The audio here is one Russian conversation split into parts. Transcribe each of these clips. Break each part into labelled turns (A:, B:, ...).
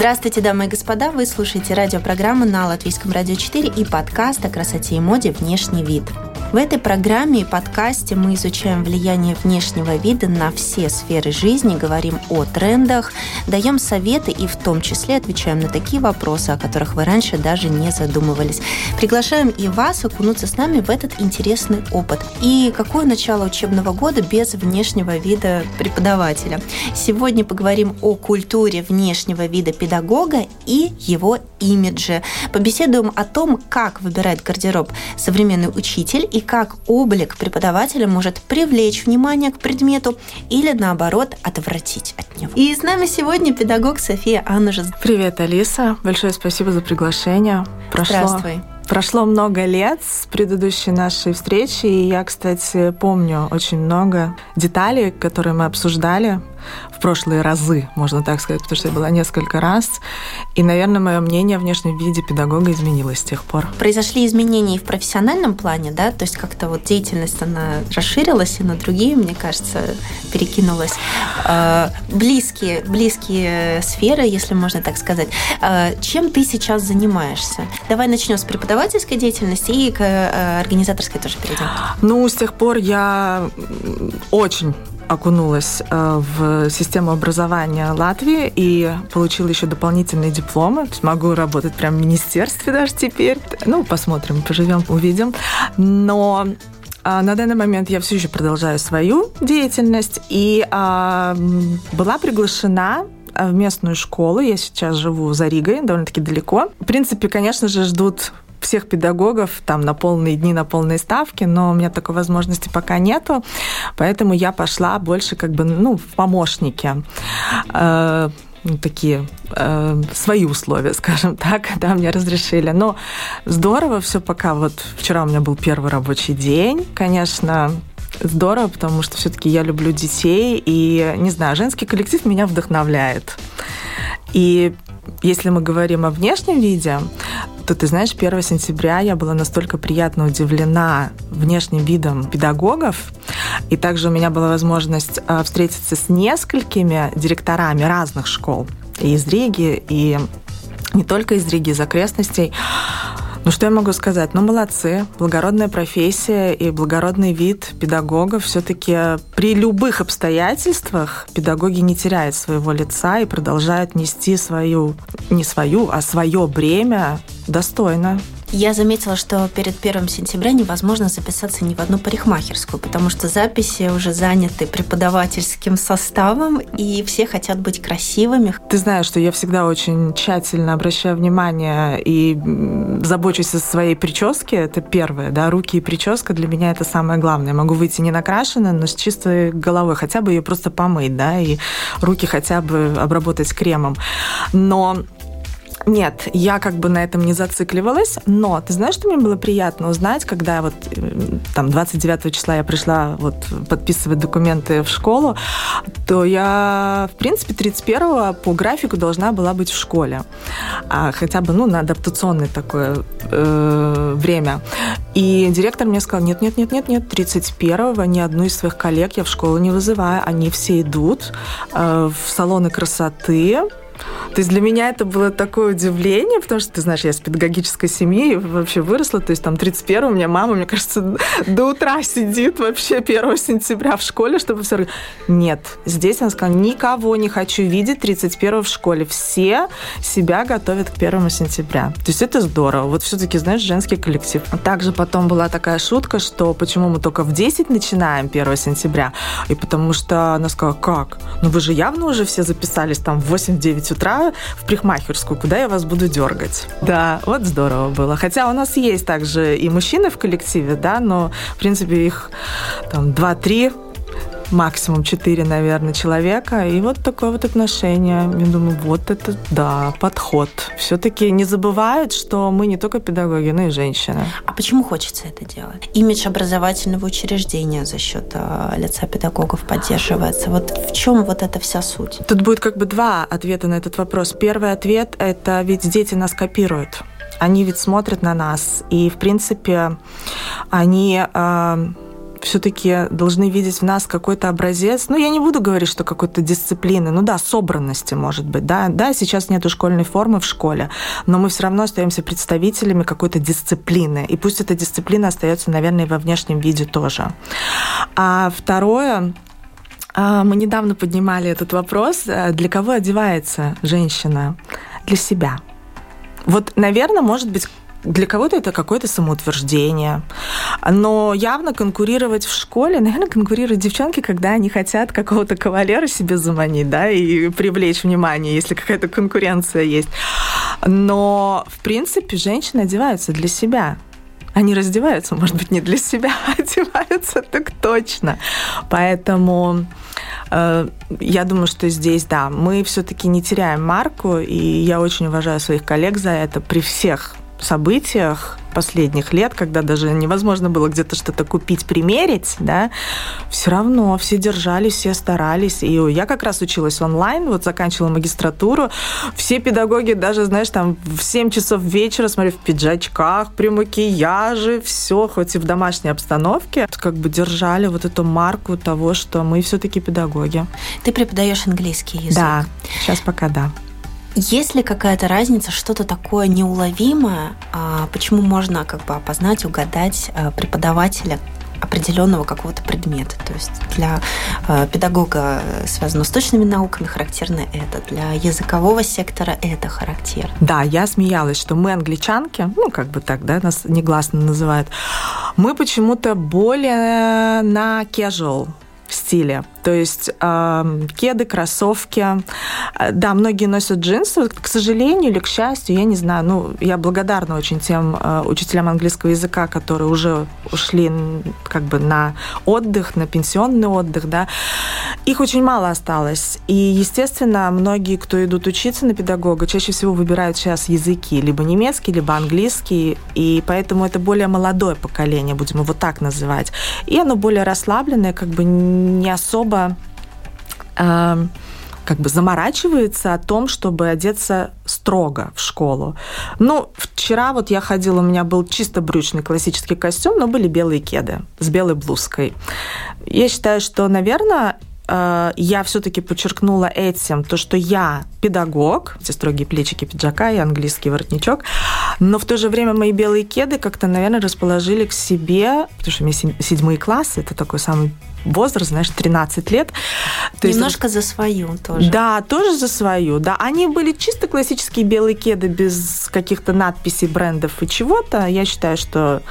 A: Здравствуйте, дамы и господа! Вы слушаете радиопрограмму на Латвийском радио 4 и подкаст о красоте и моде «Внешний вид». В этой программе и подкасте мы изучаем влияние внешнего вида на все сферы жизни, говорим о трендах, даем советы и в том числе отвечаем на такие вопросы, о которых вы раньше даже не задумывались. Приглашаем и вас окунуться с нами в этот интересный опыт. И какое начало учебного года без внешнего вида преподавателя? Сегодня поговорим о культуре внешнего вида педагога и его имидже. Побеседуем о том, как выбирает гардероб современный учитель и как облик преподавателя может привлечь внимание к предмету или, наоборот, отвратить от него. И с нами сегодня педагог София Анужес.
B: Привет, Алиса. Большое спасибо за приглашение.
A: Прошло... Здравствуй.
B: Прошло много лет с предыдущей нашей встречи, и я, кстати, помню очень много деталей, которые мы обсуждали в прошлые разы, можно так сказать, потому что я была несколько раз. И, наверное, мое мнение о внешнем виде педагога изменилось с тех пор.
A: Произошли изменения и в профессиональном плане, да? То есть как-то вот деятельность, она расширилась и на другие, мне кажется, перекинулась. А, близкие, близкие сферы, если можно так сказать. А, чем ты сейчас занимаешься? Давай начнем с преподавательской деятельности и к э, организаторской тоже перейдем.
B: Ну, с тех пор я очень окунулась э, в систему образования Латвии и получила еще дополнительные дипломы. То есть могу работать прямо в министерстве даже теперь. Ну, посмотрим, поживем, увидим. Но а, на данный момент я все еще продолжаю свою деятельность и а, была приглашена в местную школу. Я сейчас живу за Ригой, довольно-таки далеко. В принципе, конечно же, ждут всех педагогов там на полные дни, на полные ставки, но у меня такой возможности пока нету, поэтому я пошла больше как бы, ну, в помощники э, ну, такие э, свои условия, скажем так, да, мне разрешили. Но здорово все пока. Вот вчера у меня был первый рабочий день, конечно, здорово, потому что все-таки я люблю детей, и, не знаю, женский коллектив меня вдохновляет. И если мы говорим о внешнем виде, то ты знаешь, 1 сентября я была настолько приятно удивлена внешним видом педагогов, и также у меня была возможность а, встретиться с несколькими директорами разных школ, и из Риги, и не только из Риги, из окрестностей. Ну, что я могу сказать? Ну, молодцы. Благородная профессия и благородный вид педагогов. Все-таки при любых обстоятельствах педагоги не теряют своего лица и продолжают нести свою, не свою, а свое бремя достойно.
A: Я заметила, что перед первым сентября невозможно записаться ни в одну парикмахерскую, потому что записи уже заняты преподавательским составом, и все хотят быть красивыми.
B: Ты знаешь, что я всегда очень тщательно обращаю внимание и забочусь о своей прическе. Это первое, да, руки и прическа для меня это самое главное. Я могу выйти не накрашенной, но с чистой головой, хотя бы ее просто помыть, да, и руки хотя бы обработать кремом. Но нет, я как бы на этом не зацикливалась, но ты знаешь, что мне было приятно узнать, когда вот э, там 29 числа я пришла вот подписывать документы в школу, то я, в принципе, 31 по графику должна была быть в школе. А, хотя бы, ну, на адаптационное такое э, время. И директор мне сказал, нет, нет, нет, нет, нет, 31-го ни одну из своих коллег я в школу не вызываю, они все идут э, в салоны красоты, то есть для меня это было такое удивление, потому что, ты знаешь, я с педагогической семьи вообще выросла, то есть там 31 у меня мама, мне кажется, до утра сидит вообще 1 сентября в школе, чтобы все... Нет, здесь она сказала, никого не хочу видеть 31 в школе, все себя готовят к 1 сентября. То есть это здорово. Вот все-таки, знаешь, женский коллектив. Также потом была такая шутка, что почему мы только в 10 начинаем 1 сентября, и потому что она сказала, как? Ну вы же явно уже все записались там в 8-9 утра в парикмахерскую, куда я вас буду дергать. Да, вот здорово было. Хотя у нас есть также и мужчины в коллективе, да, но, в принципе, их там 2-3 максимум 4, наверное, человека. И вот такое вот отношение. Я думаю, вот это, да, подход. Все-таки не забывают, что мы не только педагоги, но и женщины.
A: А почему хочется это делать? Имидж образовательного учреждения за счет э, лица педагогов поддерживается. Вот в чем вот эта вся суть?
B: Тут будет как бы два ответа на этот вопрос. Первый ответ – это ведь дети нас копируют. Они ведь смотрят на нас, и, в принципе, они э, все-таки должны видеть в нас какой-то образец. Ну, я не буду говорить, что какой-то дисциплины, ну да, собранности, может быть, да. Да, сейчас нету школьной формы в школе, но мы все равно остаемся представителями какой-то дисциплины. И пусть эта дисциплина остается, наверное, и во внешнем виде тоже. А второе, а, мы недавно поднимали этот вопрос, э, для кого одевается женщина? Для себя. Вот, наверное, может быть, для кого-то это какое-то самоутверждение. Но явно конкурировать в школе, наверное, конкурируют девчонки, когда они хотят какого-то кавалера себе заманить, да, и привлечь внимание, если какая-то конкуренция есть. Но, в принципе, женщины одеваются для себя. Они раздеваются, может быть, не для себя, а одеваются так точно. Поэтому э, я думаю, что здесь, да, мы все-таки не теряем марку, и я очень уважаю своих коллег за это при всех событиях последних лет, когда даже невозможно было где-то что-то купить, примерить, да, все равно все держались, все старались. И я как раз училась онлайн, вот заканчивала магистратуру. Все педагоги даже, знаешь, там в 7 часов вечера, смотрю, в пиджачках, при макияже, все, хоть и в домашней обстановке, как бы держали вот эту марку того, что мы все-таки педагоги.
A: Ты преподаешь английский язык?
B: Да, сейчас пока да.
A: Есть ли какая-то разница, что-то такое неуловимое, а, почему можно как бы опознать, угадать а, преподавателя определенного какого-то предмета. То есть для э, педагога связано с точными науками характерно это, для языкового сектора это характерно.
B: Да, я смеялась, что мы англичанки, ну как бы так, да, нас негласно называют, мы почему-то более на casual стиле. То есть э, кеды, кроссовки. Э, да, многие носят джинсы. К сожалению или к счастью, я не знаю. Ну, я благодарна очень тем э, учителям английского языка, которые уже ушли как бы на отдых, на пенсионный отдых, да. Их очень мало осталось. И, естественно, многие, кто идут учиться на педагога, чаще всего выбирают сейчас языки, либо немецкий, либо английский. И поэтому это более молодое поколение, будем его так называть. И оно более расслабленное, как бы не особо э, как бы заморачивается о том, чтобы одеться строго в школу. Ну, вчера вот я ходила, у меня был чисто брючный классический костюм, но были белые кеды с белой блузкой. Я считаю, что, наверное, э, я все-таки подчеркнула этим то, что я педагог, эти строгие плечики пиджака и английский воротничок, но в то же время мои белые кеды как-то, наверное, расположили к себе, потому что у меня седьмые классы, это такой самый возраст, знаешь, 13 лет.
A: То Немножко есть, за свою тоже.
B: Да, тоже за свою. Да, они были чисто классические белые кеды без каких-то надписей, брендов и чего-то. Я считаю, что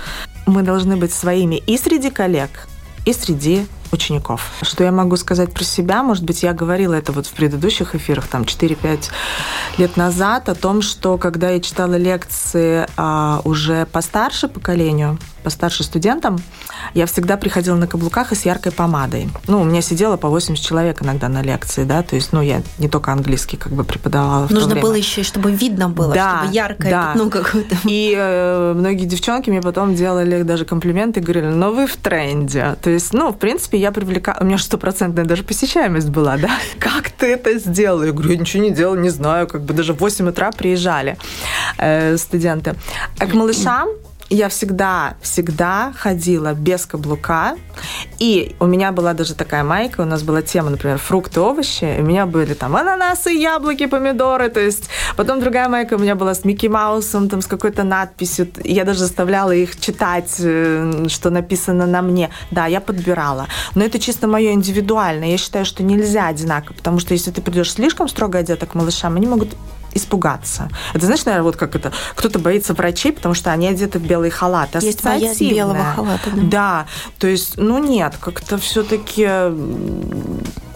B: мы должны быть своими и среди коллег, и среди учеников. Что я могу сказать про себя? Может быть, я говорила это вот в предыдущих эфирах, там, 4-5 лет назад, о том, что когда я читала лекции а, уже постарше поколению, постарше студентам, я всегда приходила на каблуках и с яркой помадой. Ну, у меня сидело по 80 человек иногда на лекции, да, то есть, ну, я не только английский как бы преподавала
A: Нужно было еще, чтобы видно было, да, чтобы яркое да. пятно какое-то.
B: И э, многие девчонки мне потом делали даже комплименты, говорили, ну, вы в тренде. То есть, ну, в принципе, я привлекала... У меня стопроцентная даже посещаемость была, да? Как ты это сделала? Я говорю, я ничего не делала, не знаю. Как бы даже в 8 утра приезжали э, студенты. А к малышам я всегда, всегда ходила без каблука. И у меня была даже такая майка, у нас была тема, например, фрукты, овощи. И у меня были там ананасы, яблоки, помидоры. То есть потом другая майка у меня была с Микки Маусом, там с какой-то надписью. Я даже заставляла их читать, э, что написано на мне. Да, я подбирала. Но это чисто мое индивидуальное. Я считаю, что нельзя одинаково, потому что если ты придешь слишком строго одета к малышам, они могут испугаться. Это знаешь, наверное, вот как это, кто-то боится врачей, потому что они одеты в белый халат.
A: Есть боязнь белого халата. Да.
B: да, то есть, ну нет, как-то все-таки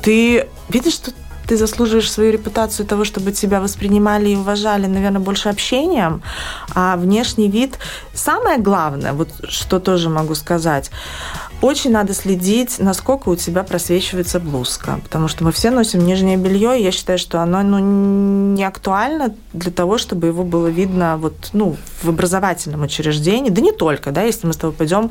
B: ты видишь, что ты заслуживаешь свою репутацию того, чтобы тебя воспринимали и уважали, наверное, больше общением, а внешний вид... Самое главное, вот что тоже могу сказать, очень надо следить, насколько у тебя просвечивается блузка, потому что мы все носим нижнее белье, и я считаю, что оно ну, не актуально для того, чтобы его было видно вот, ну, в образовательном учреждении, да не только, да, если мы с тобой пойдем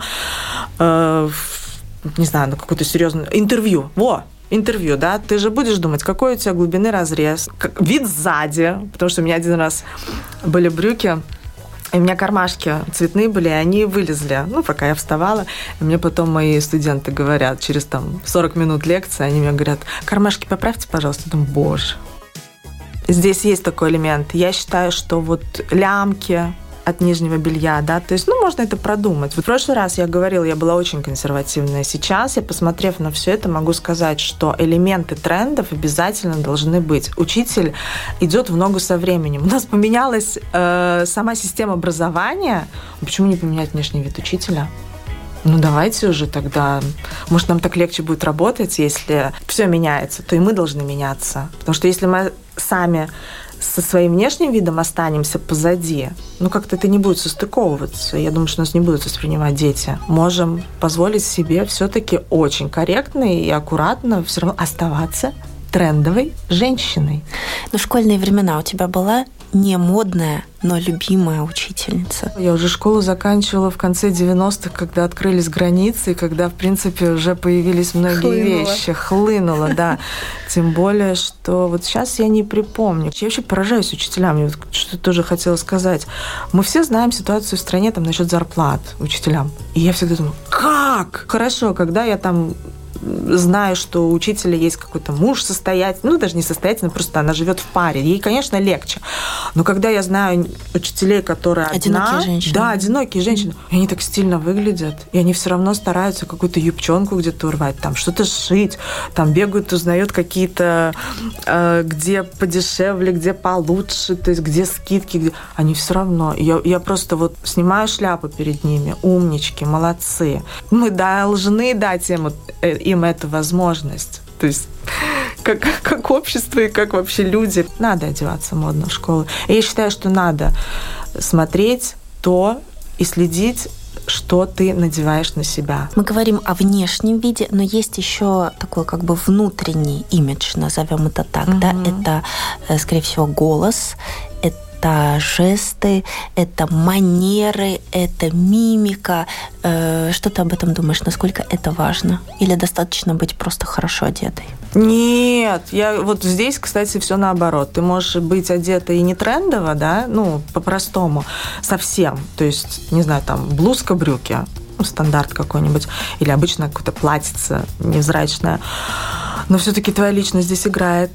B: э, в, не знаю, на какое-то серьезное интервью. Во, интервью, да, ты же будешь думать, какой у тебя глубины разрез, как, вид сзади, потому что у меня один раз были брюки, И у меня кармашки цветные были, и они вылезли. Ну, пока я вставала. И мне потом мои студенты говорят, через там 40 минут лекции, они мне говорят, кармашки поправьте, пожалуйста. Я думаю, боже. Здесь есть такой элемент. Я считаю, что вот лямки, от нижнего белья, да, то есть, ну, можно это продумать. Вот в прошлый раз я говорила, я была очень консервативная. Сейчас я, посмотрев на все это, могу сказать, что элементы трендов обязательно должны быть. Учитель идет в ногу со временем. У нас поменялась э, сама система образования. Почему не поменять внешний вид учителя? Ну давайте уже тогда, может нам так легче будет работать, если все меняется, то и мы должны меняться. Потому что если мы сами со своим внешним видом останемся позади, ну как-то это не будет состыковываться. Я думаю, что нас не будут воспринимать дети. Можем позволить себе все-таки очень корректно и аккуратно все равно оставаться трендовой женщиной.
A: Но школьные времена у тебя была не модная, но любимая учительница?
B: Я уже школу заканчивала в конце 90-х, когда открылись границы, и когда, в принципе, уже появились многие Хлынуло. вещи. Хлынуло, да. Тем более, что вот сейчас я не припомню. Я вообще поражаюсь учителям. Я вот что тоже хотела сказать. Мы все знаем ситуацию в стране там насчет зарплат учителям. И я всегда думаю, как? Хорошо, когда я там знаю, что у учителя есть какой-то муж состоятельный, ну, даже не состоятельный, просто она живет в паре. Ей, конечно, легче. Но когда я знаю учителей, которые
A: одинокие одна, женщины.
B: Да, одинокие женщины. И они так стильно выглядят. И они все равно стараются какую-то юбчонку где-то урвать, там что-то шить, там бегают, узнают какие-то, э, где подешевле, где получше, то есть где скидки. Где... Они все равно. Я, я просто вот снимаю шляпу перед ними. Умнички, молодцы. Мы должны дать им э, им эту возможность. То есть как, как общество и как вообще люди. Надо одеваться модно в школу. И я считаю, что надо смотреть то и следить что ты надеваешь на себя.
A: Мы говорим о внешнем виде, но есть еще такой как бы внутренний имидж, назовем это так, mm-hmm. да, это, э, скорее всего, голос, это жесты, это манеры, это мимика. Э, что ты об этом думаешь? Насколько это важно? Или достаточно быть просто хорошо одетой?
B: Нет, я вот здесь, кстати, все наоборот. Ты можешь быть одета и не трендово, да, ну, по-простому, совсем. То есть, не знаю, там, блузка, брюки, ну, стандарт какой-нибудь, или обычно какое-то платьице невзрачное. Но все-таки твоя личность здесь играет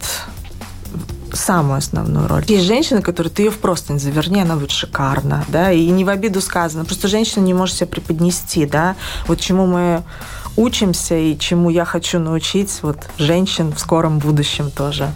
B: самую основную роль. Есть женщина, которая ты ее в простынь заверни, она будет шикарна, да, и не в обиду сказано. Просто женщина не может себя преподнести, да. Вот чему мы учимся и чему я хочу научить вот женщин в скором будущем тоже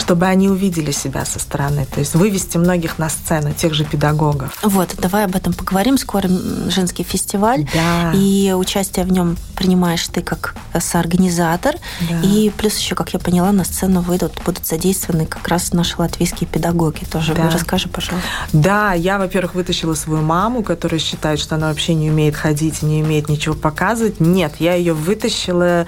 B: чтобы они увидели себя со стороны, то есть вывести многих на сцену, тех же педагогов.
A: Вот, давай об этом поговорим. Скоро женский фестиваль,
B: да.
A: и участие в нем принимаешь ты как соорганизатор, да. и плюс еще, как я поняла, на сцену выйдут, будут задействованы как раз наши латвийские педагоги тоже. Да. Расскажи, пожалуйста.
B: Да, я, во-первых, вытащила свою маму, которая считает, что она вообще не умеет ходить, не умеет ничего показывать. Нет, я ее вытащила,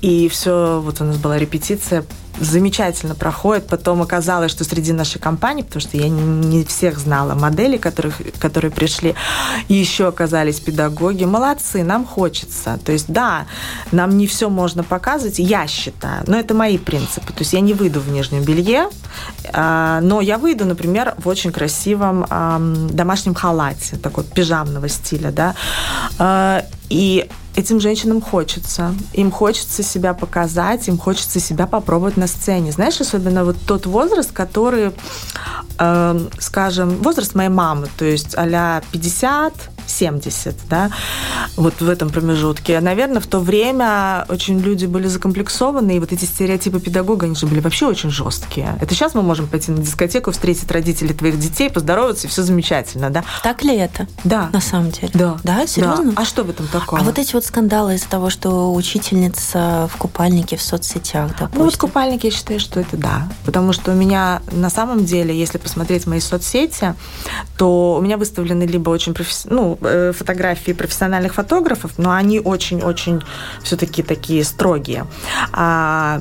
B: и все, вот у нас была репетиция замечательно проходит. Потом оказалось, что среди нашей компании, потому что я не всех знала модели, которых, которые пришли, еще оказались педагоги. Молодцы, нам хочется. То есть, да, нам не все можно показывать, я считаю, но это мои принципы. То есть я не выйду в нижнем белье, а, но я выйду, например, в очень красивом домашнем халате, такой пижамного стиля, да, а, и этим женщинам хочется. Им хочется себя показать, им хочется себя попробовать на сцене. Знаешь, особенно вот тот возраст, который, э, скажем, возраст моей мамы, то есть а 50, 70, да, вот в этом промежутке. Наверное, в то время очень люди были закомплексованы, и вот эти стереотипы педагога, они же были вообще очень жесткие. Это сейчас мы можем пойти на дискотеку, встретить родителей твоих детей, поздороваться, и все замечательно, да?
A: Так ли это?
B: Да.
A: На самом деле?
B: Да.
A: Да, серьезно?
B: Да. А что в этом такого?
A: А вот эти вот скандалы из-за того, что учительница в купальнике в соцсетях, допустим.
B: Ну вот купальник, я считаю, что это да. Потому что у меня на самом деле, если посмотреть мои соцсети, то у меня выставлены либо очень професс... ну, Э, фотографии профессиональных фотографов, но они очень-очень все-таки такие строгие. А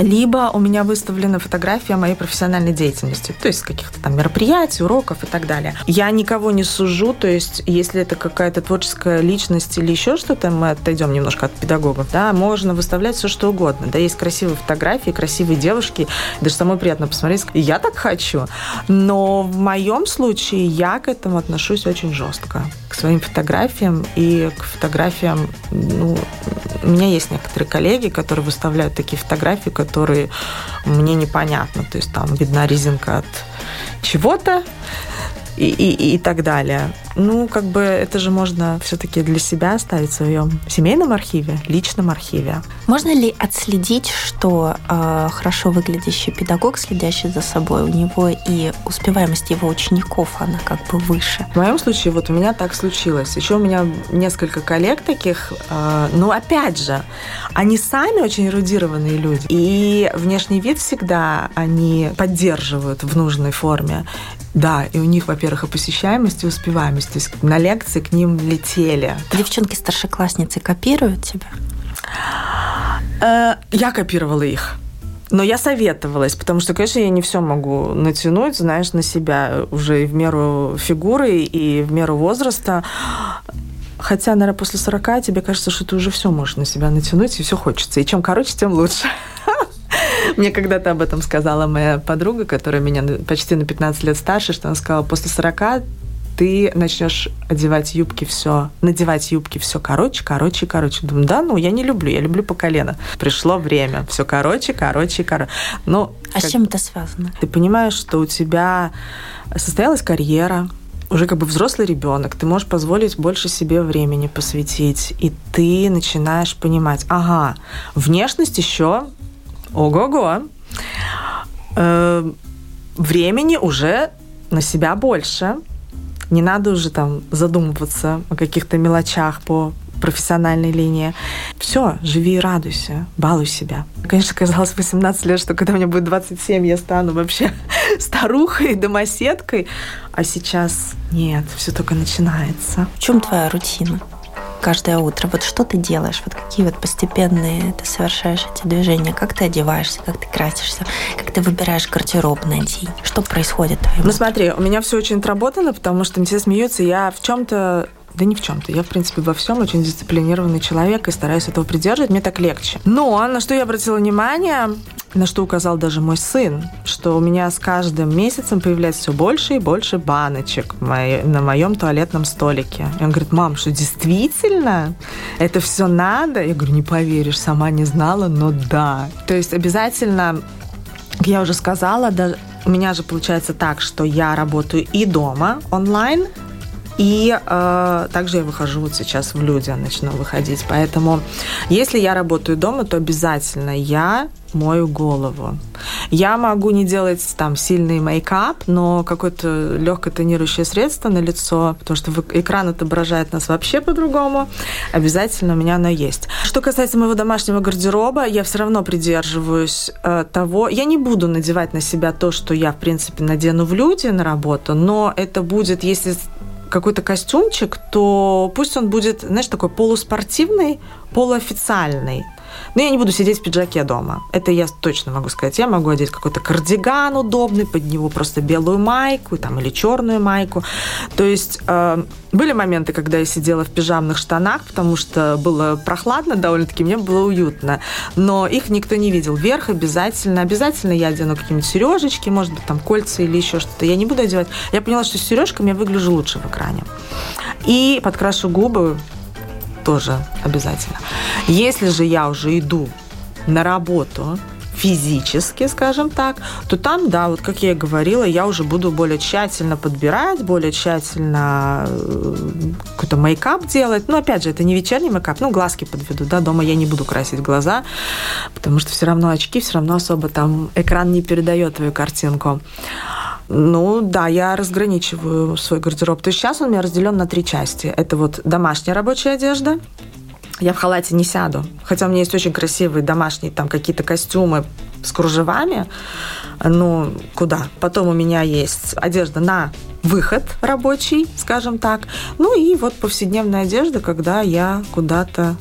B: либо у меня выставлена фотография моей профессиональной деятельности, то есть каких-то там мероприятий, уроков и так далее. Я никого не сужу, то есть если это какая-то творческая личность или еще что-то, мы отойдем немножко от педагогов, да, можно выставлять все что угодно. Да, есть красивые фотографии, красивые девушки, даже самой приятно посмотреть. Я так хочу. Но в моем случае я к этому отношусь очень жестко. К своим фотографиям и к фотографиям, ну, у меня есть некоторые коллеги, которые выставляют такие фотографии, которые мне непонятно. То есть там видна резинка от чего-то, и, и, и так далее. Ну, как бы это же можно все-таки для себя оставить в своем семейном архиве, личном архиве.
A: Можно ли отследить, что э, хорошо выглядящий педагог, следящий за собой, у него и успеваемость его учеников, она как бы выше?
B: В моем случае вот у меня так случилось. Еще у меня несколько коллег таких, э, ну, опять же, они сами очень эрудированные люди, и внешний вид всегда они поддерживают в нужной форме. Да, и у них, во-первых, и посещаемость, и успеваемость. То есть на лекции к ним летели.
A: Девчонки-старшеклассницы копируют тебя?
B: Э, я копировала их. Но я советовалась, потому что, конечно, я не все могу натянуть, знаешь, на себя уже и в меру фигуры, и в меру возраста. Хотя, наверное, после 40 тебе кажется, что ты уже все можешь на себя натянуть, и все хочется. И чем короче, тем лучше. Мне когда-то об этом сказала моя подруга, которая меня почти на 15 лет старше, что она сказала, после 40 ты начнешь одевать юбки все, надевать юбки все короче, короче, короче. Думаю, да, ну я не люблю, я люблю по колено. Пришло время, все короче, короче, короче. Ну,
A: а как... с чем это связано?
B: Ты понимаешь, что у тебя состоялась карьера, уже как бы взрослый ребенок, ты можешь позволить больше себе времени посвятить, и ты начинаешь понимать, ага, внешность еще Ого-го. Э, времени уже на себя больше. Не надо уже там задумываться о каких-то мелочах по профессиональной линии. Все, живи и радуйся, балуй себя. Конечно, казалось 18 лет, что когда мне будет 27, я стану вообще старухой, домоседкой. А сейчас нет, все только начинается.
A: В чем твоя рутина? Каждое утро? Вот что ты делаешь? Вот какие вот постепенные ты совершаешь эти движения? Как ты одеваешься? Как ты красишься? Как ты выбираешь гардероб на день? Что происходит?
B: Ну смотри, у меня все очень отработано, потому что все смеются. Я в чем-то да ни в чем-то. Я, в принципе, во всем очень дисциплинированный человек и стараюсь этого придерживать. Мне так легче. Но на что я обратила внимание, на что указал даже мой сын, что у меня с каждым месяцем появляется все больше и больше баночек на моем туалетном столике. И он говорит, мам, что действительно это все надо? Я говорю, не поверишь, сама не знала, но да. То есть обязательно, как я уже сказала, у меня же получается так, что я работаю и дома онлайн, и э, также я выхожу вот сейчас в люди, начну выходить. Поэтому, если я работаю дома, то обязательно я мою голову. Я могу не делать там сильный мейкап, но какое-то легкое тонирующее средство на лицо, потому что экран отображает нас вообще по-другому. Обязательно у меня оно есть. Что касается моего домашнего гардероба, я все равно придерживаюсь э, того. Я не буду надевать на себя то, что я, в принципе, надену в люди на работу, но это будет, если какой-то костюмчик, то пусть он будет, знаешь, такой полуспортивный, полуофициальный. Но я не буду сидеть в пиджаке дома. Это я точно могу сказать. Я могу одеть какой-то кардиган удобный, под него просто белую майку там, или черную майку. То есть э, были моменты, когда я сидела в пижамных штанах, потому что было прохладно довольно-таки, мне было уютно. Но их никто не видел. Вверх обязательно. Обязательно я одену какие-нибудь сережечки, может быть, там кольца или еще что-то. Я не буду одевать. Я поняла, что с сережками я выгляжу лучше в экране. И подкрашу губы тоже обязательно. Если же я уже иду на работу физически, скажем так, то там, да, вот как я и говорила, я уже буду более тщательно подбирать, более тщательно э, какой-то мейкап делать. Но, опять же, это не вечерний мейкап, ну, глазки подведу, да, дома я не буду красить глаза, потому что все равно очки, все равно особо там экран не передает твою картинку. Ну да, я разграничиваю свой гардероб. То есть сейчас он у меня разделен на три части. Это вот домашняя рабочая одежда. Я в халате не сяду. Хотя у меня есть очень красивые домашние там какие-то костюмы с кружевами. Ну, куда? Потом у меня есть одежда на выход рабочий, скажем так. Ну и вот повседневная одежда, когда я куда-то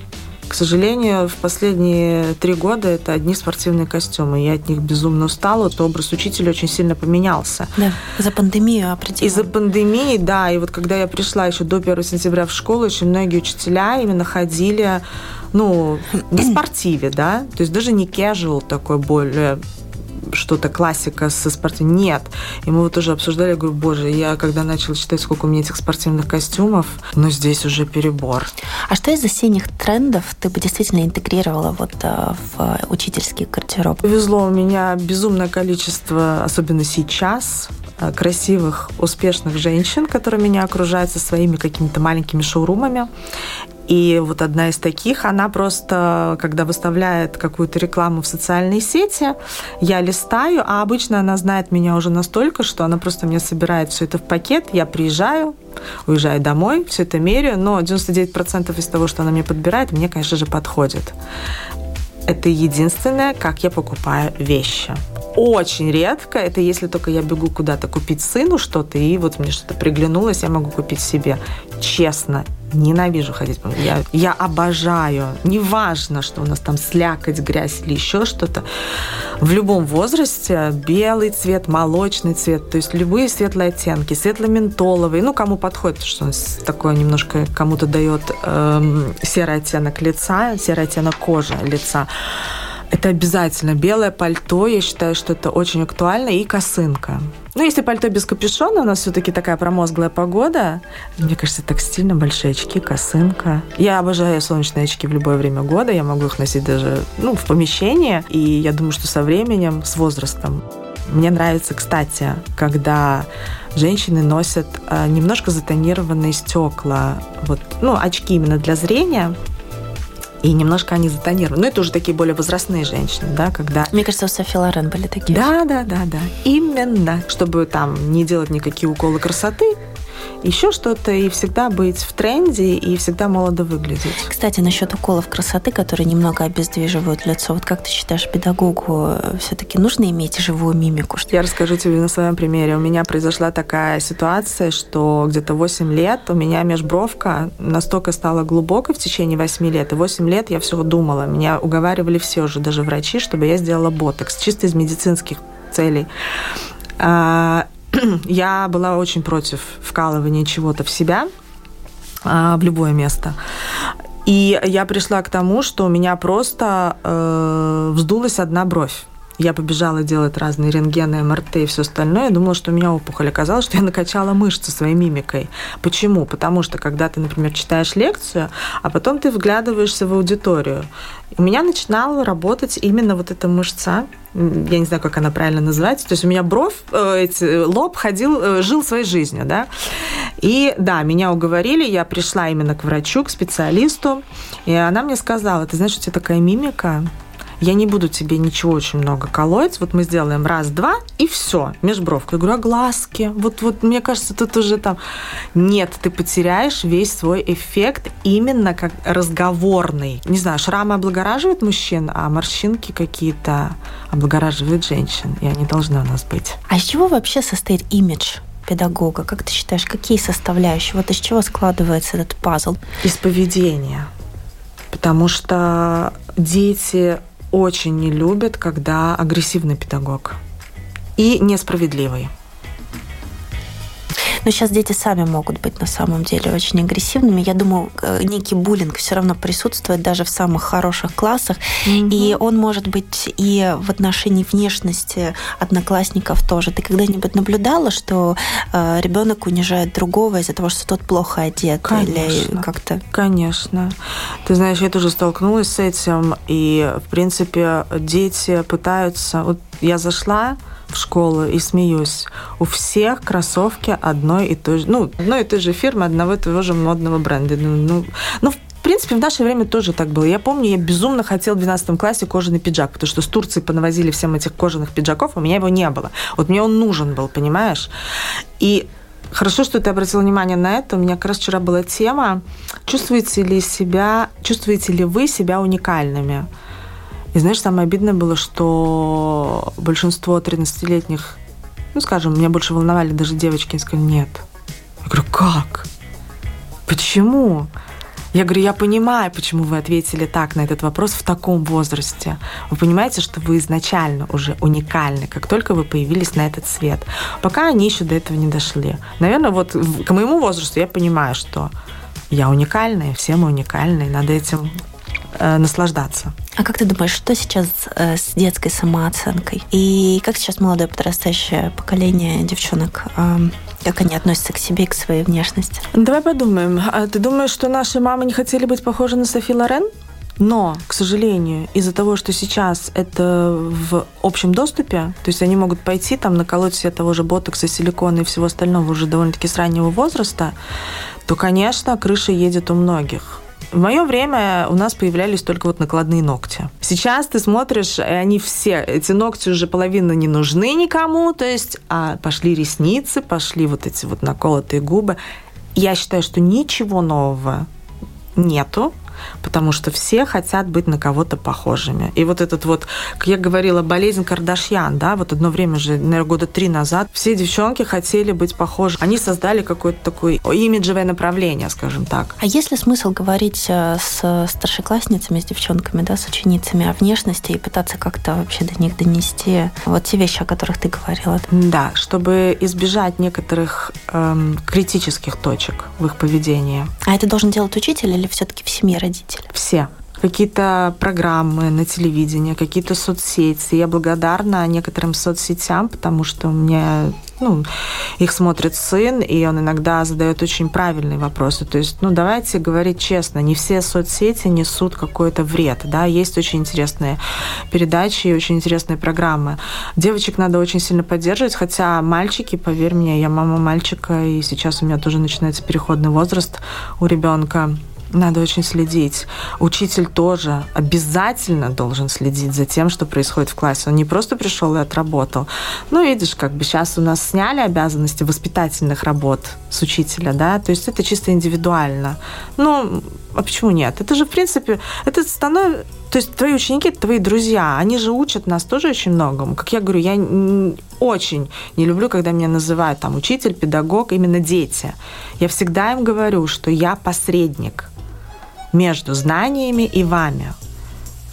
B: К сожалению, в последние три года это одни спортивные костюмы. Я от них безумно устала. Вот образ учителя очень сильно поменялся.
A: Да, за пандемию определенно.
B: Из-за пандемии, да. И вот когда я пришла еще до 1 сентября в школу, очень многие учителя именно ходили ну, в спортиве, да, то есть даже не casual такой более что-то классика со спортивным. Нет. И мы вот уже обсуждали, я говорю, боже, я когда начала читать, сколько у меня этих спортивных костюмов, но здесь уже перебор.
A: А что из осенних трендов ты бы действительно интегрировала вот э, в учительский гардероб?
B: Повезло, у меня безумное количество, особенно сейчас, э, красивых, успешных женщин, которые меня окружают со своими какими-то маленькими шоурумами. И вот одна из таких, она просто, когда выставляет какую-то рекламу в социальные сети, я листаю, а обычно она знает меня уже настолько, что она просто мне собирает все это в пакет, я приезжаю, уезжаю домой, все это меряю, но 99% из того, что она мне подбирает, мне, конечно же, подходит. Это единственное, как я покупаю вещи очень редко. Это если только я бегу куда-то купить сыну что-то, и вот мне что-то приглянулось, я могу купить себе. Честно, ненавижу ходить. Я, я обожаю. Неважно, что у нас там слякоть, грязь или еще что-то. В любом возрасте белый цвет, молочный цвет, то есть любые светлые оттенки, светло-ментоловые, ну, кому подходит, что такое немножко кому-то дает эм, серый оттенок лица, серый оттенок кожи лица. Это обязательно. Белое пальто, я считаю, что это очень актуально, и косынка. Ну, если пальто без капюшона, у нас все-таки такая промозглая погода. Мне кажется, так стильно, большие очки, косынка. Я обожаю солнечные очки в любое время года. Я могу их носить даже ну, в помещении. И я думаю, что со временем, с возрастом. Мне нравится, кстати, когда женщины носят э, немножко затонированные стекла. Вот, ну, очки именно для зрения и немножко они затонированы. Но это уже такие более возрастные женщины, да, когда...
A: Мне кажется, у Софи Лорен были такие.
B: Да, да, да, да. Именно. Чтобы там не делать никакие уколы красоты, еще что-то и всегда быть в тренде и всегда молодо выглядеть.
A: Кстати, насчет уколов красоты, которые немного обездвиживают лицо. Вот как ты считаешь, педагогу э, все-таки нужно иметь живую мимику?
B: Я расскажу тебе на своем примере. У меня произошла такая ситуация, что где-то 8 лет у меня межбровка настолько стала глубокой в течение 8 лет. И 8 лет я все думала. Меня уговаривали все уже, даже врачи, чтобы я сделала ботокс. Чисто из медицинских целей. А, я была очень против вкалывания чего-то в себя, а, в любое место. И я пришла к тому, что у меня просто э, вздулась одна бровь. Я побежала делать разные рентгены, МРТ и все остальное. Я думала, что у меня опухоль. Оказалось, что я накачала мышцы своей мимикой. Почему? Потому что, когда ты, например, читаешь лекцию, а потом ты вглядываешься в аудиторию, у меня начинала работать именно вот эта мышца, я не знаю, как она правильно называется, то есть у меня бровь, э, эти, лоб ходил, э, жил своей жизнью, да, и да, меня уговорили, я пришла именно к врачу, к специалисту, и она мне сказала, ты знаешь, у тебя такая мимика, я не буду тебе ничего очень много колоть, вот мы сделаем раз-два, и все, межбровка. Я говорю, а глазки? Вот, вот мне кажется, тут уже там... Нет, ты потеряешь весь свой эффект именно как разговорный. Не знаю, шрамы облагораживают мужчин, а морщинки какие-то облагораживают женщин, и они должны у нас быть.
A: А из чего вообще состоит имидж? педагога? Как ты считаешь, какие составляющие? Вот из чего складывается этот пазл?
B: Из поведения. Потому что дети очень не любят, когда агрессивный педагог и несправедливый.
A: Но сейчас дети сами могут быть на самом деле очень агрессивными. Я думаю, э, некий буллинг все равно присутствует даже в самых хороших классах. Mm-hmm. И он может быть и в отношении внешности одноклассников тоже. Ты когда-нибудь наблюдала, что э, ребенок унижает другого из-за того, что тот плохо одет?
B: Конечно.
A: Или как-то?
B: Конечно. Ты знаешь, я тоже столкнулась с этим. И, в принципе, дети пытаются... Вот я зашла, в школу и смеюсь. У всех кроссовки одной и той же, ну, одной и той же фирмы, одного и того же модного бренда. Ну, ну, ну в принципе, в наше время тоже так было. Я помню, я безумно хотел в 12 классе кожаный пиджак, потому что с Турции понавозили всем этих кожаных пиджаков, а у меня его не было. Вот мне он нужен был, понимаешь? И Хорошо, что ты обратила внимание на это. У меня как раз вчера была тема, чувствуете ли себя, чувствуете ли вы себя уникальными? И знаешь, самое обидное было, что большинство 13-летних, ну, скажем, меня больше волновали даже девочки, и сказали, нет. Я говорю, как? Почему? Я говорю, я понимаю, почему вы ответили так на этот вопрос в таком возрасте. Вы понимаете, что вы изначально уже уникальны, как только вы появились на этот свет. Пока они еще до этого не дошли. Наверное, вот к моему возрасту я понимаю, что я уникальная, все мы уникальные, надо этим э, наслаждаться.
A: А как ты думаешь, что сейчас э, с детской самооценкой? И как сейчас молодое подрастающее поколение девчонок э, как они относятся к себе и к своей внешности?
B: Давай подумаем. А ты думаешь, что наши мамы не хотели быть похожи на Софи Лорен? Но, к сожалению, из-за того, что сейчас это в общем доступе, то есть они могут пойти там наколоть себе того же ботокса, силикона и всего остального уже довольно-таки с раннего возраста, то, конечно, крыша едет у многих. В мое время у нас появлялись только вот накладные ногти. Сейчас ты смотришь, и они все, эти ногти уже половина не нужны никому, то есть а пошли ресницы, пошли вот эти вот наколотые губы. Я считаю, что ничего нового нету потому что все хотят быть на кого-то похожими. И вот этот вот, как я говорила, болезнь Кардашьян, да, вот одно время же, наверное, года три назад, все девчонки хотели быть похожи. Они создали какое-то такое имиджевое направление, скажем так.
A: А есть ли смысл говорить э, с старшеклассницами, с девчонками, да, с ученицами о внешности и пытаться как-то вообще до них донести вот те вещи, о которых ты говорила?
B: Да, чтобы избежать некоторых эм, критических точек в их поведении.
A: А это должен делать учитель или все-таки в семье родители?
B: Все какие-то программы на телевидении, какие-то соцсети. Я благодарна некоторым соцсетям, потому что у меня ну, их смотрит сын, и он иногда задает очень правильные вопросы. То есть, ну, давайте говорить честно, не все соцсети несут какой-то вред, да, есть очень интересные передачи и очень интересные программы. Девочек надо очень сильно поддерживать, хотя мальчики, поверь мне, я мама мальчика, и сейчас у меня тоже начинается переходный возраст у ребенка. Надо очень следить. Учитель тоже обязательно должен следить за тем, что происходит в классе. Он не просто пришел и отработал. Ну, видишь, как бы сейчас у нас сняли обязанности воспитательных работ с учителя, да, то есть это чисто индивидуально. Ну, а почему нет? Это же, в принципе, это становится... То есть твои ученики – это твои друзья. Они же учат нас тоже очень многому. Как я говорю, я очень не люблю, когда меня называют там учитель, педагог, именно дети. Я всегда им говорю, что я посредник – между знаниями и вами.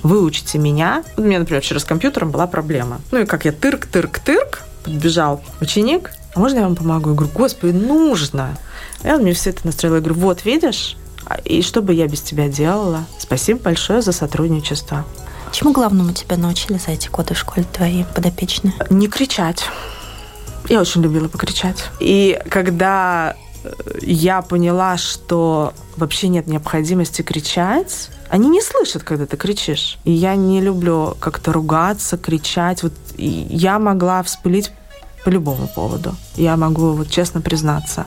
B: Вы учите меня. У меня, например, вчера с компьютером была проблема. Ну и как я тырк-тырк-тырк, подбежал ученик, а можно я вам помогу? Я говорю, господи, нужно. И он мне все это настроил. Я говорю, вот, видишь, а, и что бы я без тебя делала? Спасибо большое за сотрудничество.
A: Чему главному тебя научили за эти годы в школе твои подопечные?
B: Не кричать. Я очень любила покричать. И когда я поняла, что вообще нет необходимости кричать. Они не слышат, когда ты кричишь. И я не люблю как-то ругаться, кричать. Вот я могла вспылить по любому поводу. Я могу вот честно признаться.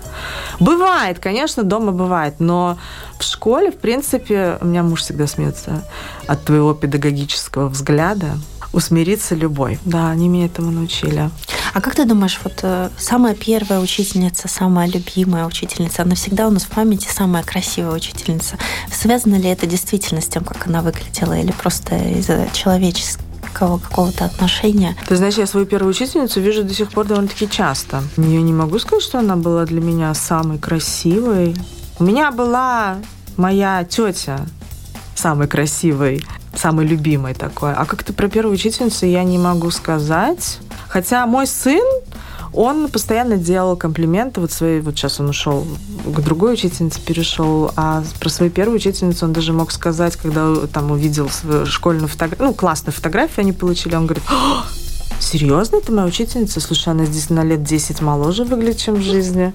B: Бывает, конечно, дома бывает, но в школе, в принципе, у меня муж всегда смеется от твоего педагогического взгляда усмириться любой. Да, они меня этому научили.
A: А как ты думаешь, вот э, самая первая учительница, самая любимая учительница, она всегда у нас в памяти самая красивая учительница. Связано ли это действительно с тем, как она выглядела, или просто из-за человеческого какого-то отношения.
B: Ты знаешь, я свою первую учительницу вижу до сих пор довольно-таки часто. Я не могу сказать, что она была для меня самой красивой. У меня была моя тетя самой красивой самый любимый такой. А как-то про первую учительницу я не могу сказать. Хотя мой сын, он постоянно делал комплименты. Вот свои, вот сейчас он ушел к другой учительнице, перешел, а про свою первую учительницу он даже мог сказать, когда там увидел свою школьную фотографию, ну, классную фотографию они получили, он говорит, серьезно, это моя учительница? Слушай, она здесь на лет 10 моложе выглядит, чем в жизни.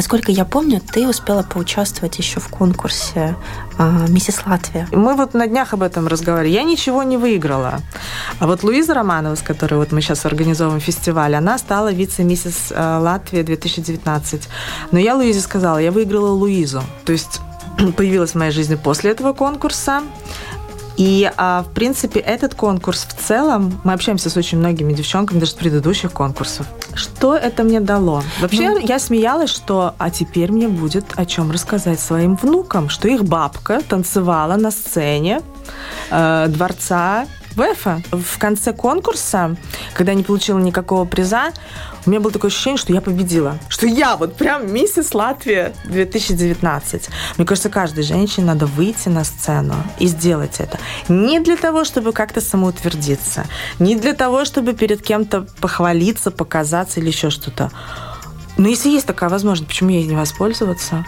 A: Насколько я помню, ты успела поучаствовать еще в конкурсе а, «Миссис Латвия».
B: Мы вот на днях об этом разговаривали. Я ничего не выиграла. А вот Луиза Романова, с которой вот мы сейчас организовываем фестиваль, она стала вице-миссис а, Латвия 2019. Но я Луизе сказала, я выиграла Луизу. То есть появилась в моей жизни после этого конкурса. И, а, в принципе, этот конкурс в целом, мы общаемся с очень многими девчонками, даже с предыдущих конкурсов. Что это мне дало? Вообще, ну, я смеялась, что а теперь мне будет о чем рассказать своим внукам, что их бабка танцевала на сцене э, дворца ВЭФа. В конце конкурса, когда я не получила никакого приза, у меня было такое ощущение, что я победила. Что я вот прям миссис Латвия 2019. Мне кажется, каждой женщине надо выйти на сцену и сделать это. Не для того, чтобы как-то самоутвердиться, не для того, чтобы перед кем-то похвалиться, показаться или еще что-то. Но если есть такая возможность, почему ей не воспользоваться?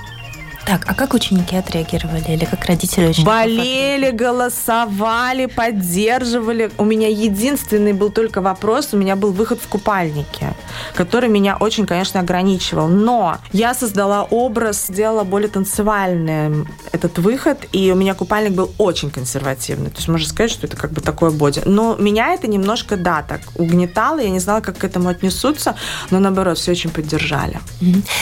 A: Так, а как ученики отреагировали? Или как родители учеников?
B: Болели, голосовали, поддерживали. У меня единственный был только вопрос, у меня был выход в купальнике, который меня очень, конечно, ограничивал. Но я создала образ, сделала более танцевальный этот выход, и у меня купальник был очень консервативный. То есть можно сказать, что это как бы такое боди. Но меня это немножко, да, так угнетало, я не знала, как к этому отнесутся, но наоборот, все очень поддержали.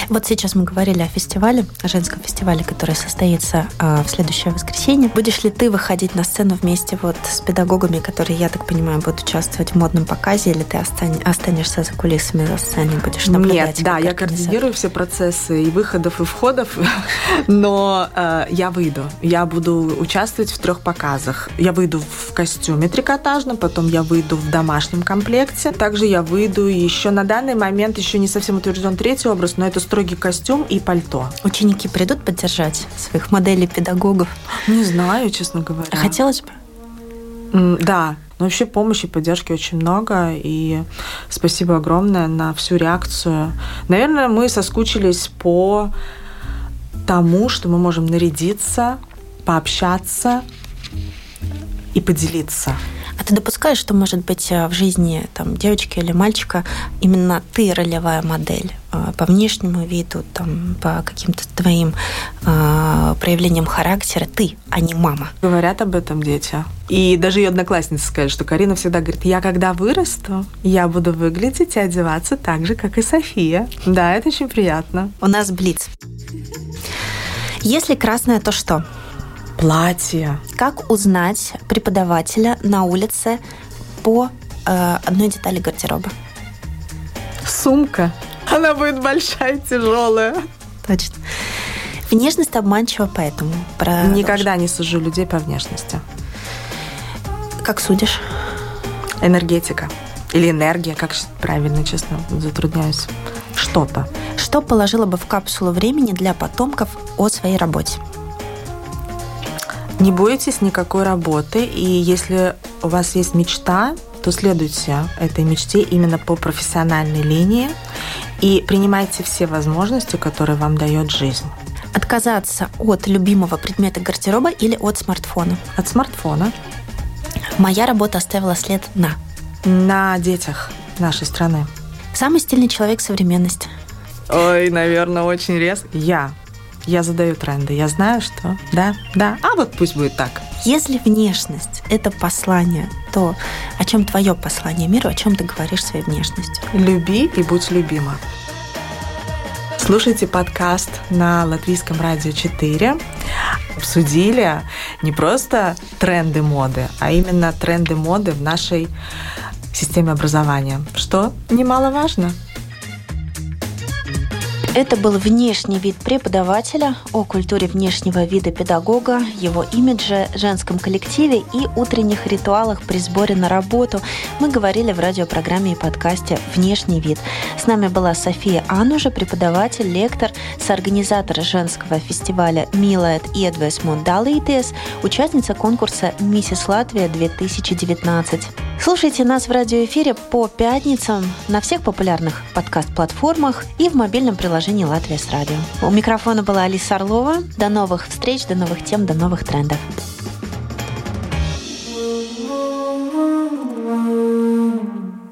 A: Вот сейчас мы говорили о фестивале, о женском фестивале фестивале, который состоится э, в следующее воскресенье. Будешь ли ты выходить на сцену вместе вот с педагогами, которые, я так понимаю, будут участвовать в модном показе, или ты остань, останешься за кулисами за сценой, будешь наблюдать?
B: Нет, да, я координирую все процессы и выходов, и входов, но э, я выйду. Я буду участвовать в трех показах. Я выйду в костюме трикотажном, потом я выйду в домашнем комплекте. Также я выйду еще на данный момент еще не совсем утвержден третий образ, но это строгий костюм и пальто.
A: Ученики придут поддержать своих моделей педагогов?
B: Не знаю, честно говоря.
A: Хотелось бы?
B: Да, но вообще помощи и поддержки очень много, и спасибо огромное на всю реакцию. Наверное, мы соскучились по тому, что мы можем нарядиться, пообщаться и поделиться.
A: А ты допускаешь, что может быть э, в жизни там, девочки или мальчика именно ты ролевая модель э, по внешнему виду, там, по каким-то твоим э, проявлениям характера, ты, а не мама?
B: Говорят об этом дети. И даже ее одноклассницы сказали, что Карина всегда говорит, я когда вырасту, я буду выглядеть и одеваться так же, как и София. Да, это очень приятно.
A: У нас блиц. Если красное, то что?
B: Платье.
A: Как узнать преподавателя на улице по э, одной детали гардероба?
B: Сумка. Она будет большая, тяжелая.
A: Точно. Внешность обманчива, поэтому
B: продолжим. Никогда не сужу людей по внешности.
A: Как судишь?
B: Энергетика. Или энергия, как правильно, честно, затрудняюсь. Что-то.
A: Что положила бы в капсулу времени для потомков о своей работе?
B: Не бойтесь никакой работы, и если у вас есть мечта, то следуйте этой мечте именно по профессиональной линии и принимайте все возможности, которые вам дает жизнь.
A: Отказаться от любимого предмета гардероба или от смартфона?
B: От смартфона.
A: Моя работа оставила след на?
B: На детях нашей страны.
A: Самый стильный человек современности?
B: Ой, наверное, очень резко. Я. Я задаю тренды. Я знаю, что да, да, а вот пусть будет так.
A: Если внешность – это послание, то о чем твое послание миру, о чем ты говоришь своей внешностью?
B: Люби и будь любима. Слушайте подкаст на Латвийском радио 4. Обсудили не просто тренды моды, а именно тренды моды в нашей системе образования, что немаловажно.
A: Это был внешний вид преподавателя, о культуре внешнего вида педагога, его имидже, женском коллективе и утренних ритуалах при сборе на работу. Мы говорили в радиопрограмме и подкасте «Внешний вид». С нами была София Анужа, преподаватель, лектор, соорганизатор женского фестиваля «Милает и Эдвесмунд Далейтес», участница конкурса «Миссис Латвия-2019». Слушайте нас в радиоэфире по пятницам на всех популярных подкаст-платформах и в мобильном приложении приложении «Латвия с радио». У микрофона была Алиса Орлова. До новых встреч, до новых тем, до новых трендов.